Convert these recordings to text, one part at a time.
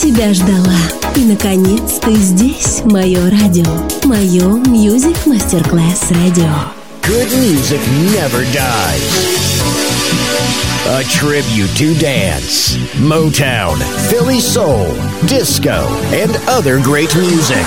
тебя ждала. И, наконец, ты здесь, мое радио. Мое Music Masterclass Radio. Good music never dies. A tribute to dance, Motown, Philly Soul, Disco, and other great music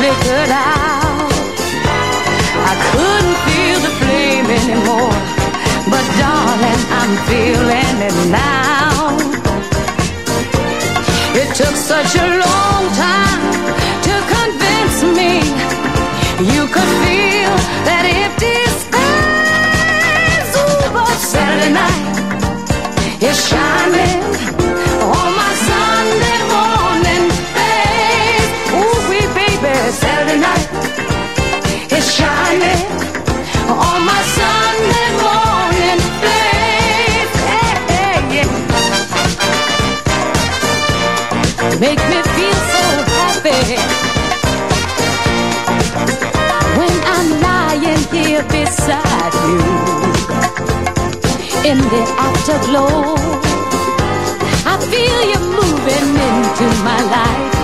Flickered out. I couldn't feel the flame anymore, but darling, I'm feeling it now. It took such a long time to convince me you could feel that empty. in the afterglow. I feel you moving into my life.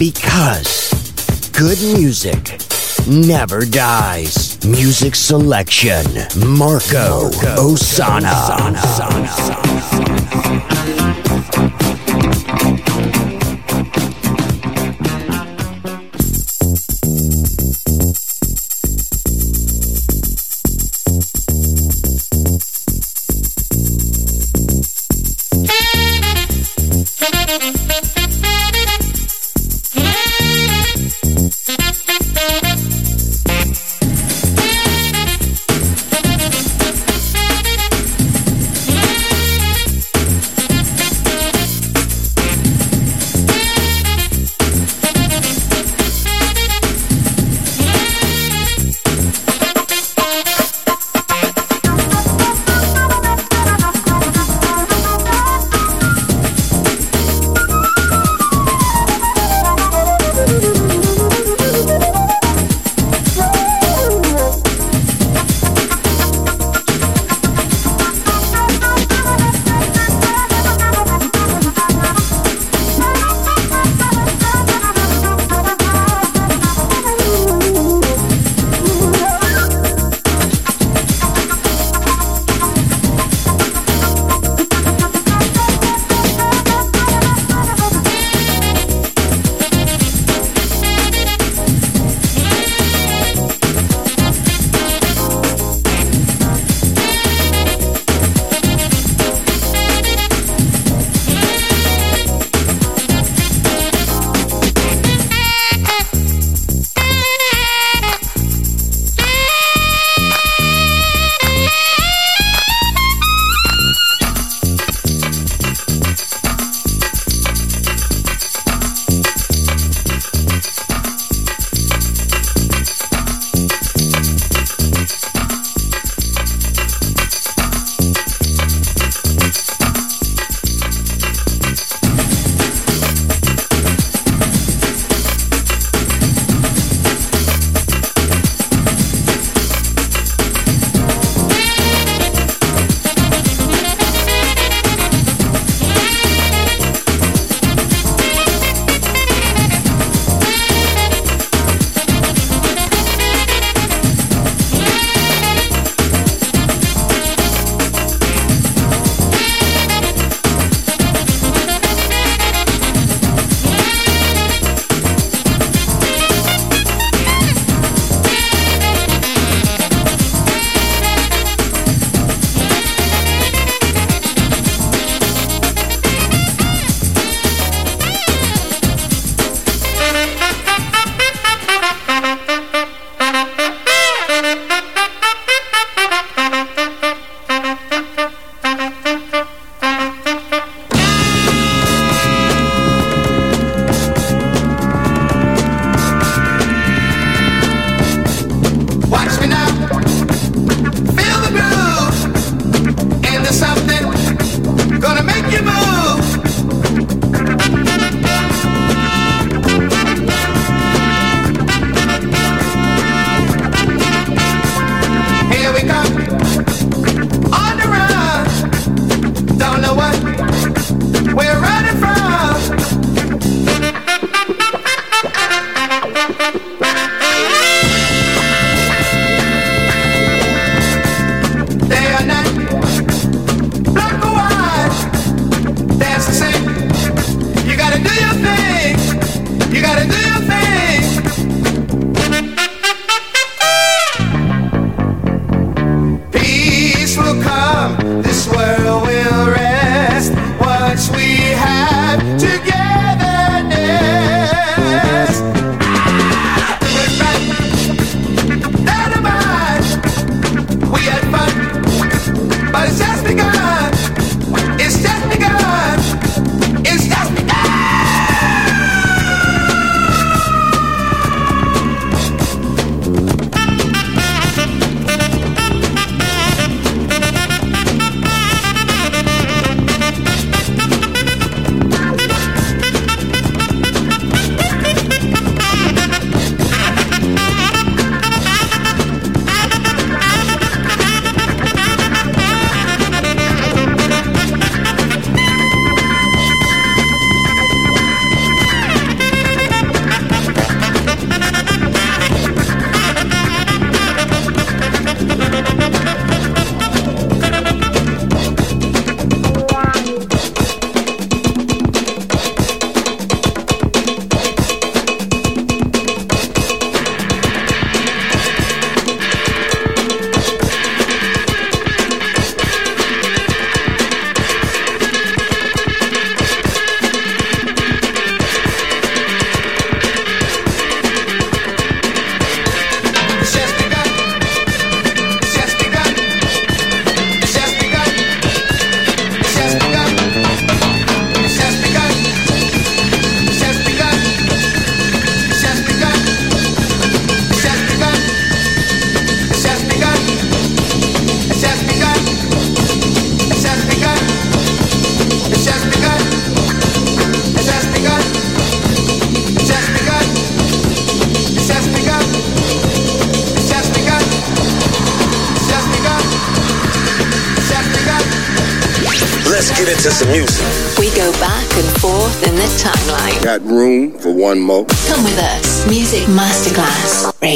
Because good music never dies. Music selection Marco, Marco. Ossanna. Ossanna. Ossanna.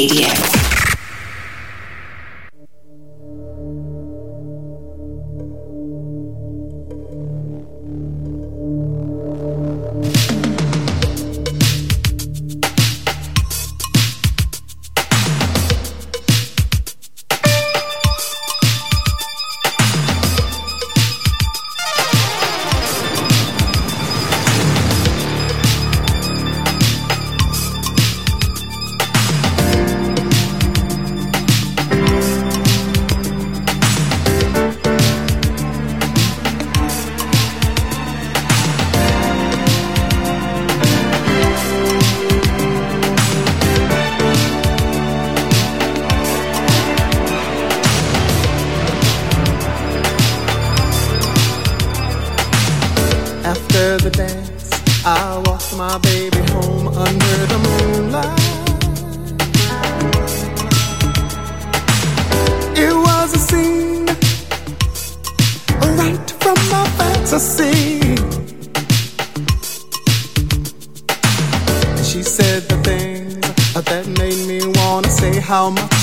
Radio. home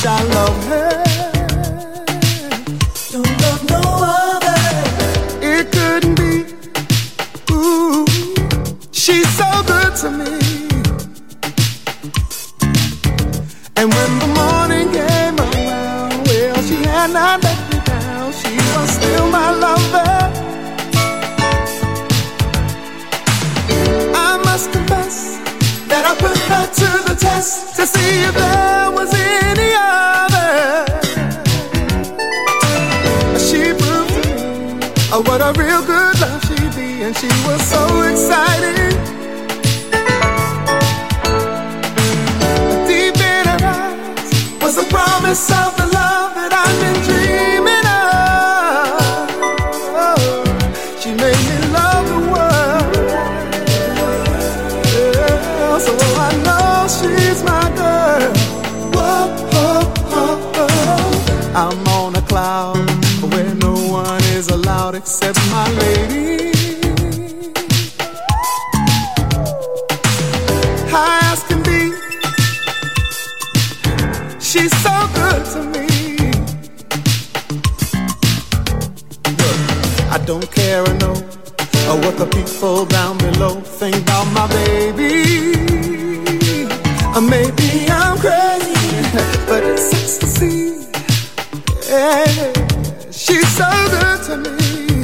Masterclass Radio.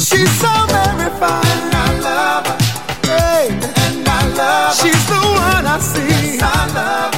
Yes, I love her. When the whole world lets me down with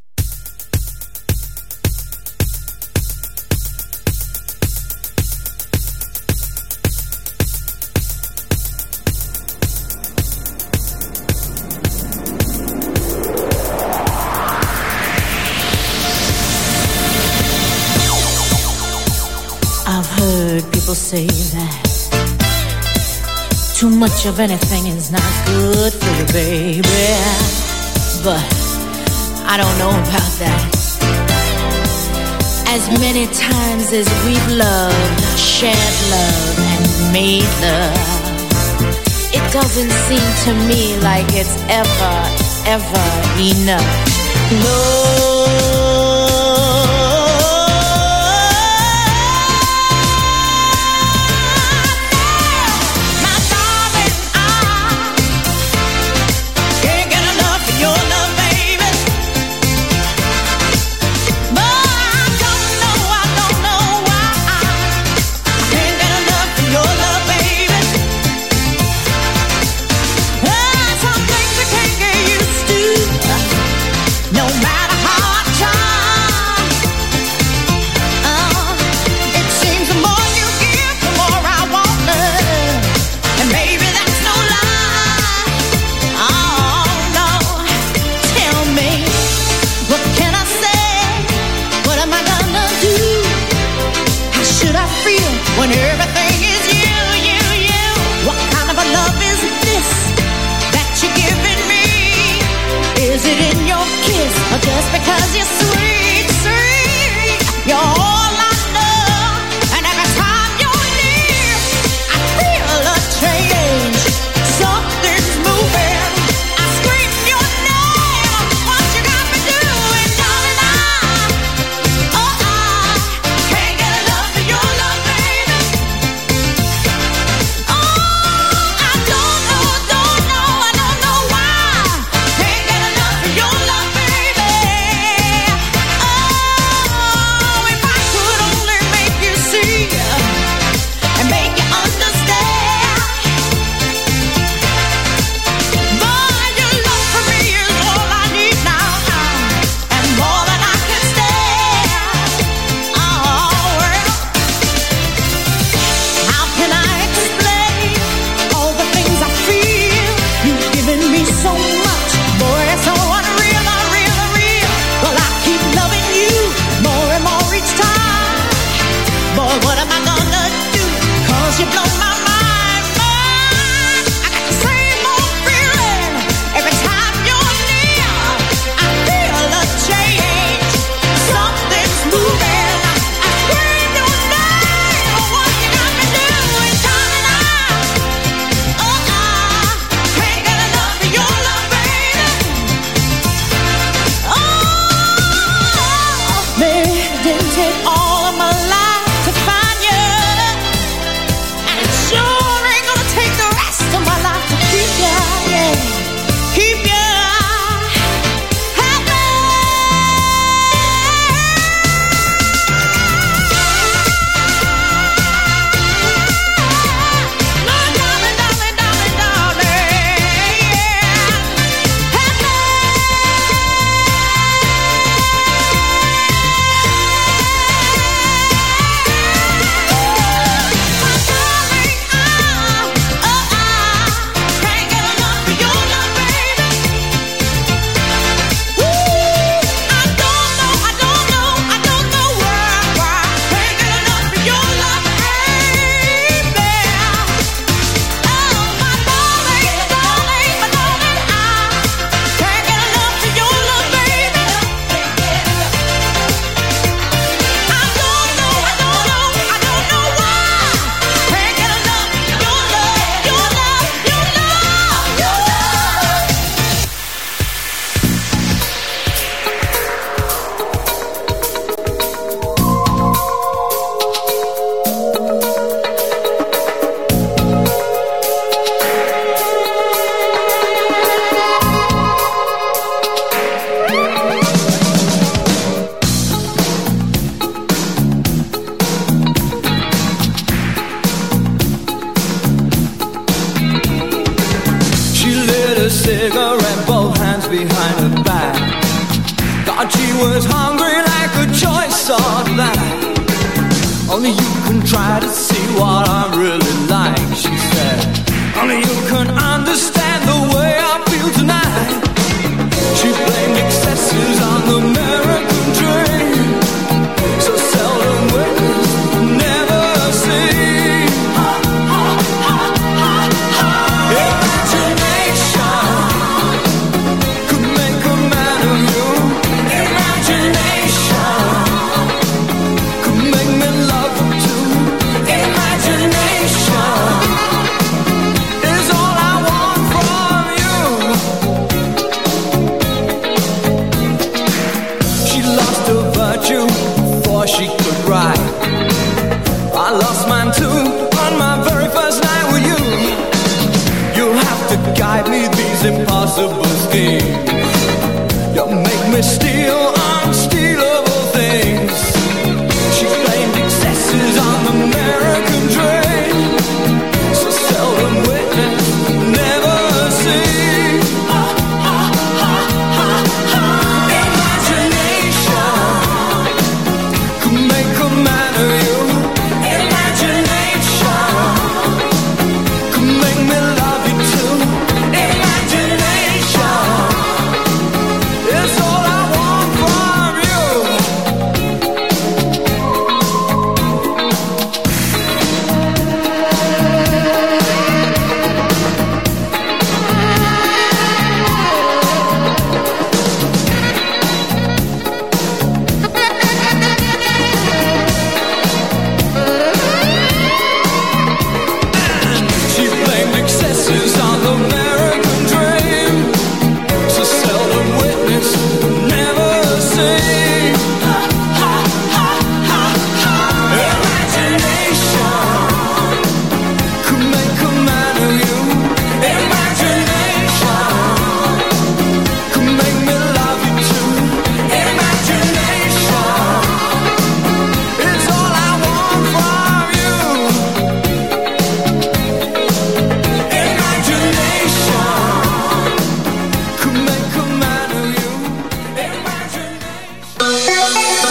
Say that too much of anything is not good for you, baby. But I don't know about that. As many times as we've loved, shared love, and made love, it doesn't seem to me like it's ever, ever enough. No.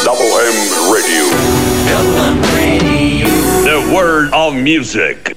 Double M Radio. Double M Radio. The word of music.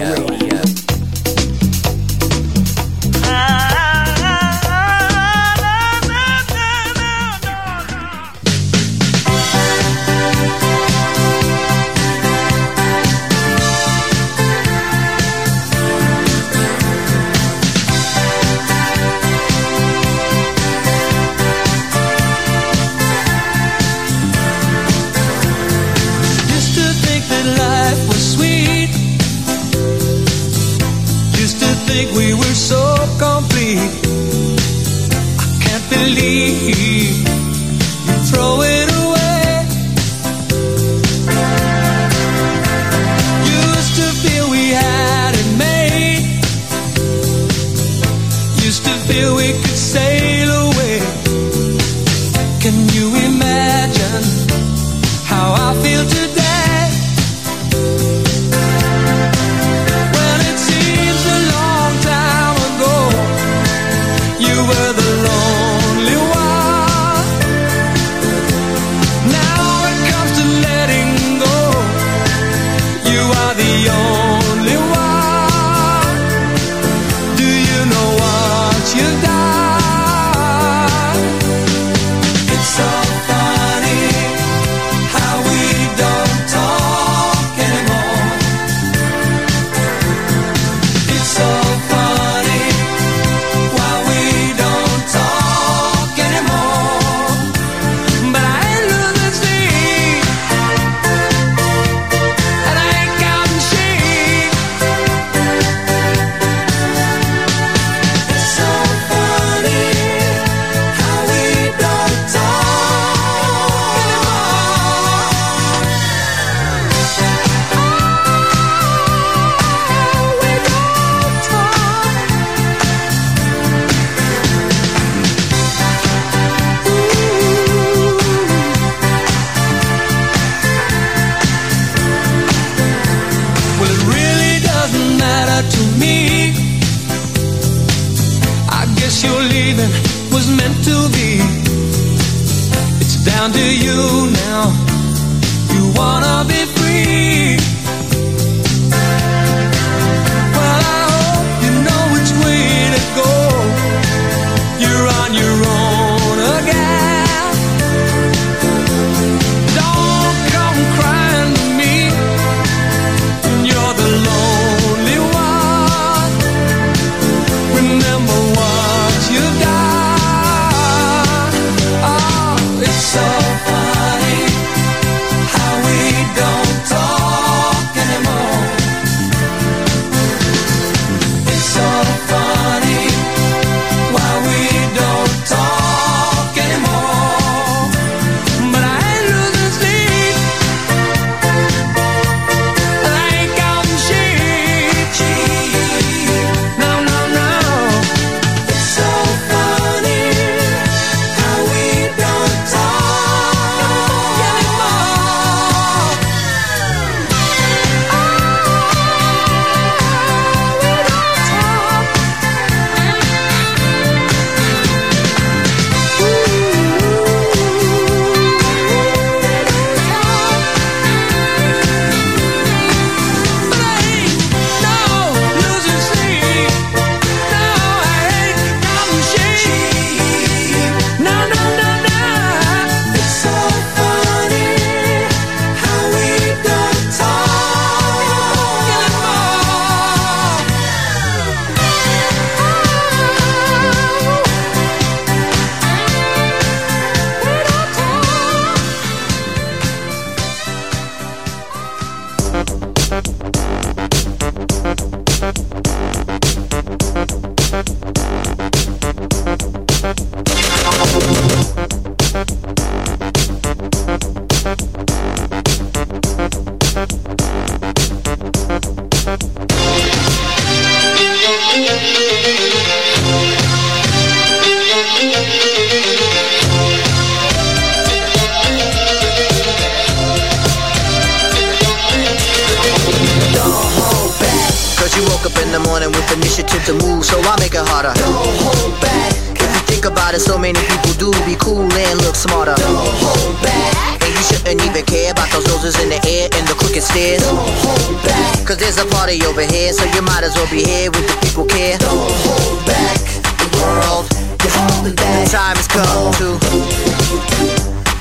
Initiative to move, so I make it harder. Don't hold back. If you think about it, so many people do be cool and look smarter. Don't hold back. And you shouldn't even care about those noses in the air and the crooked stairs. Don't hold back. Cause there's a party over here, so you might as well be here with the people care. Don't hold back. The world, you're holding back. The time has come to.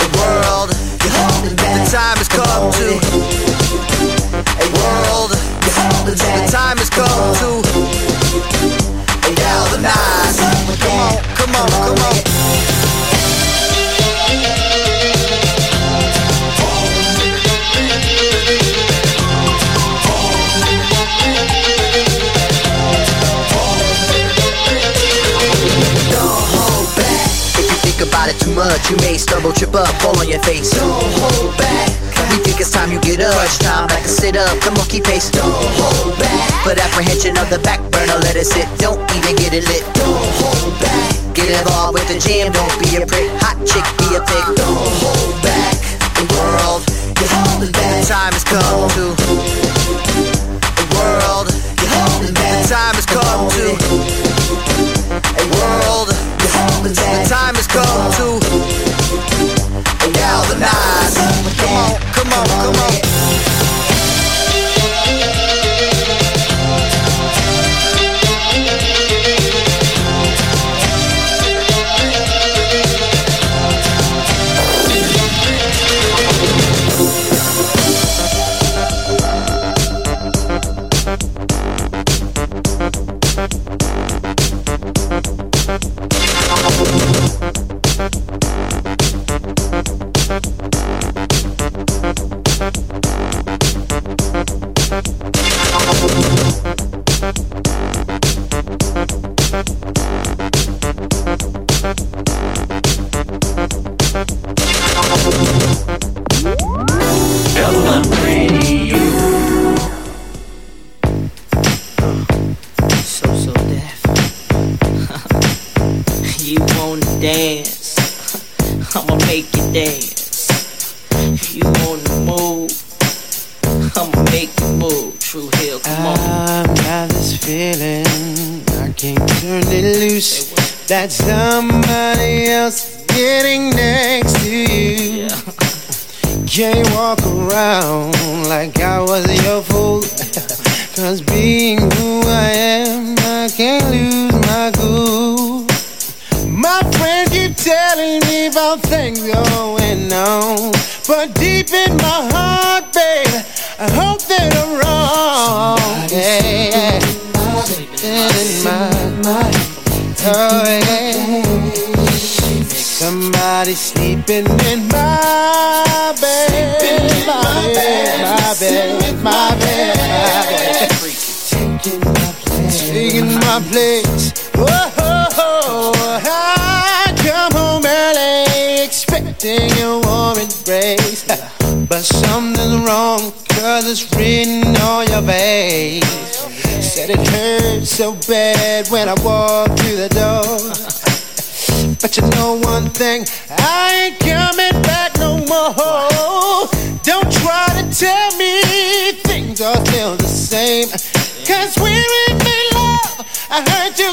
The world, you're holding back. The time has come to. A world, you're back. The time has come to. Galvanize. Come on, come on, come on. If you think about it too much, you may stumble, trip up, fall on your face. Don't hold back. We think it's time you get up. Crunch time, back and sit up. Come on, keep pace. Don't hold back. Put apprehension on the back burner, let it sit. Don't even get it lit. Don't hold back. Get involved with the jam, don't be a prick. Hot chick, be a pig. Don't hold back. The world, you're holding back. Time has come to. The world, you're holding back. Time has come to. A world, you're holding back. The time has come to. Galvanize. Come on, come on, come on. That somebody written on your face. Said it hurt so bad when I walked through the door. But you know one thing, I ain't coming back no more. Don't try to tell me things are still the same. Cause we're in love. I heard you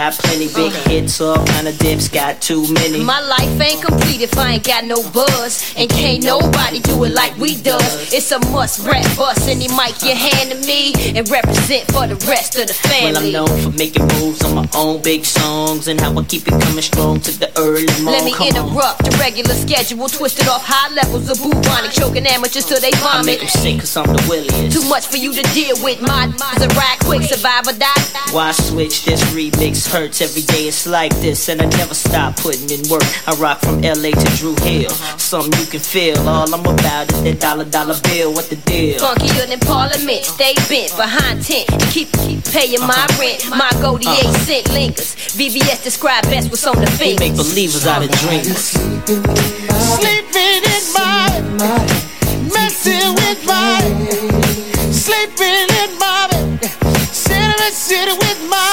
got plenty. Big hits, all kind of dips, got too many. My life ain't complete if I ain't got no buzz. And can't nobody do it like we does. It's a must rap bust any mic you hand to me and represent for the rest of the family. Well, I'm known for making moves on my own big songs and how I keep it coming strong to the early morning. Let me interrupt the regular schedule, twisted off high levels of bubonic, choking amateurs till they vomit. I make them sick cause I'm the williest. Too much for you to deal with. My a ride quick, survive or die. Why switch this remix hurts every day. It's like this and I never stop putting in work. I rock from LA to Drew Hill. Uh-huh. Something you can feel. All I'm about is that dollar dollar bill. What the deal? Funkier than Parliament, uh-huh. stay bent behind tent. Keep, keep paying my uh-huh. rent. My goldie eight cent lingers. VVS describe best what's on the fingers. make believers out of dreamers Sleeping in my messing with my sleeping in my bed, sitting and sitting with my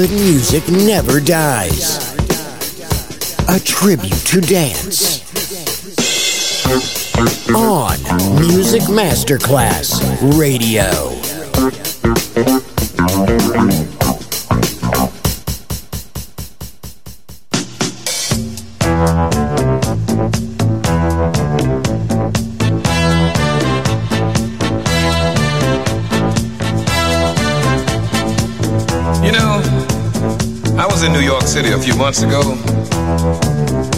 good music never dies. A tribute to dance. On Music Masterclass Radio. City a few months ago,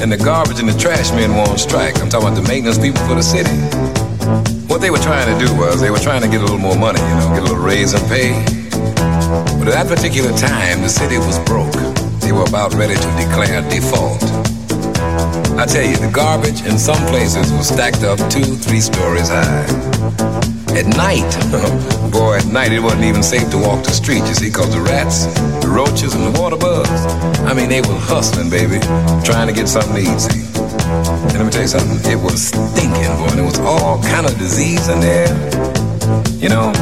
and the garbage and the trash men were on strike. I'm talking about the maintenance people for the city. What they were trying to do was they were trying to get a little more money, you know, get a little raise in pay. But at that particular time, the city was broke. They were about ready to declare default. I tell you, the garbage in some places was stacked up two, three stories high. At night, boy, at night it wasn't even safe to walk the street, you see, because the rats, the roaches, and the water bugs, I mean, they were hustling, baby, trying to get something to eat, see. And let me tell you something, it was stinking, boy, and there was all kind of disease in there. You know,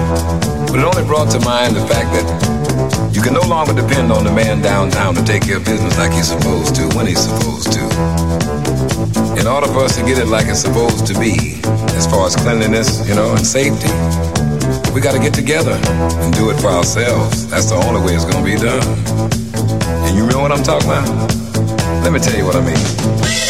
but it only brought to mind the fact that you can no longer depend on the man downtown to take care of business like he's supposed to, when he's supposed to. In order for us to get it like it's supposed to be, as far as cleanliness, you know, and safety, we got to get together and do it for ourselves. That's the only way it's going to be done. And you know what I'm talking about? Let me tell you what I mean.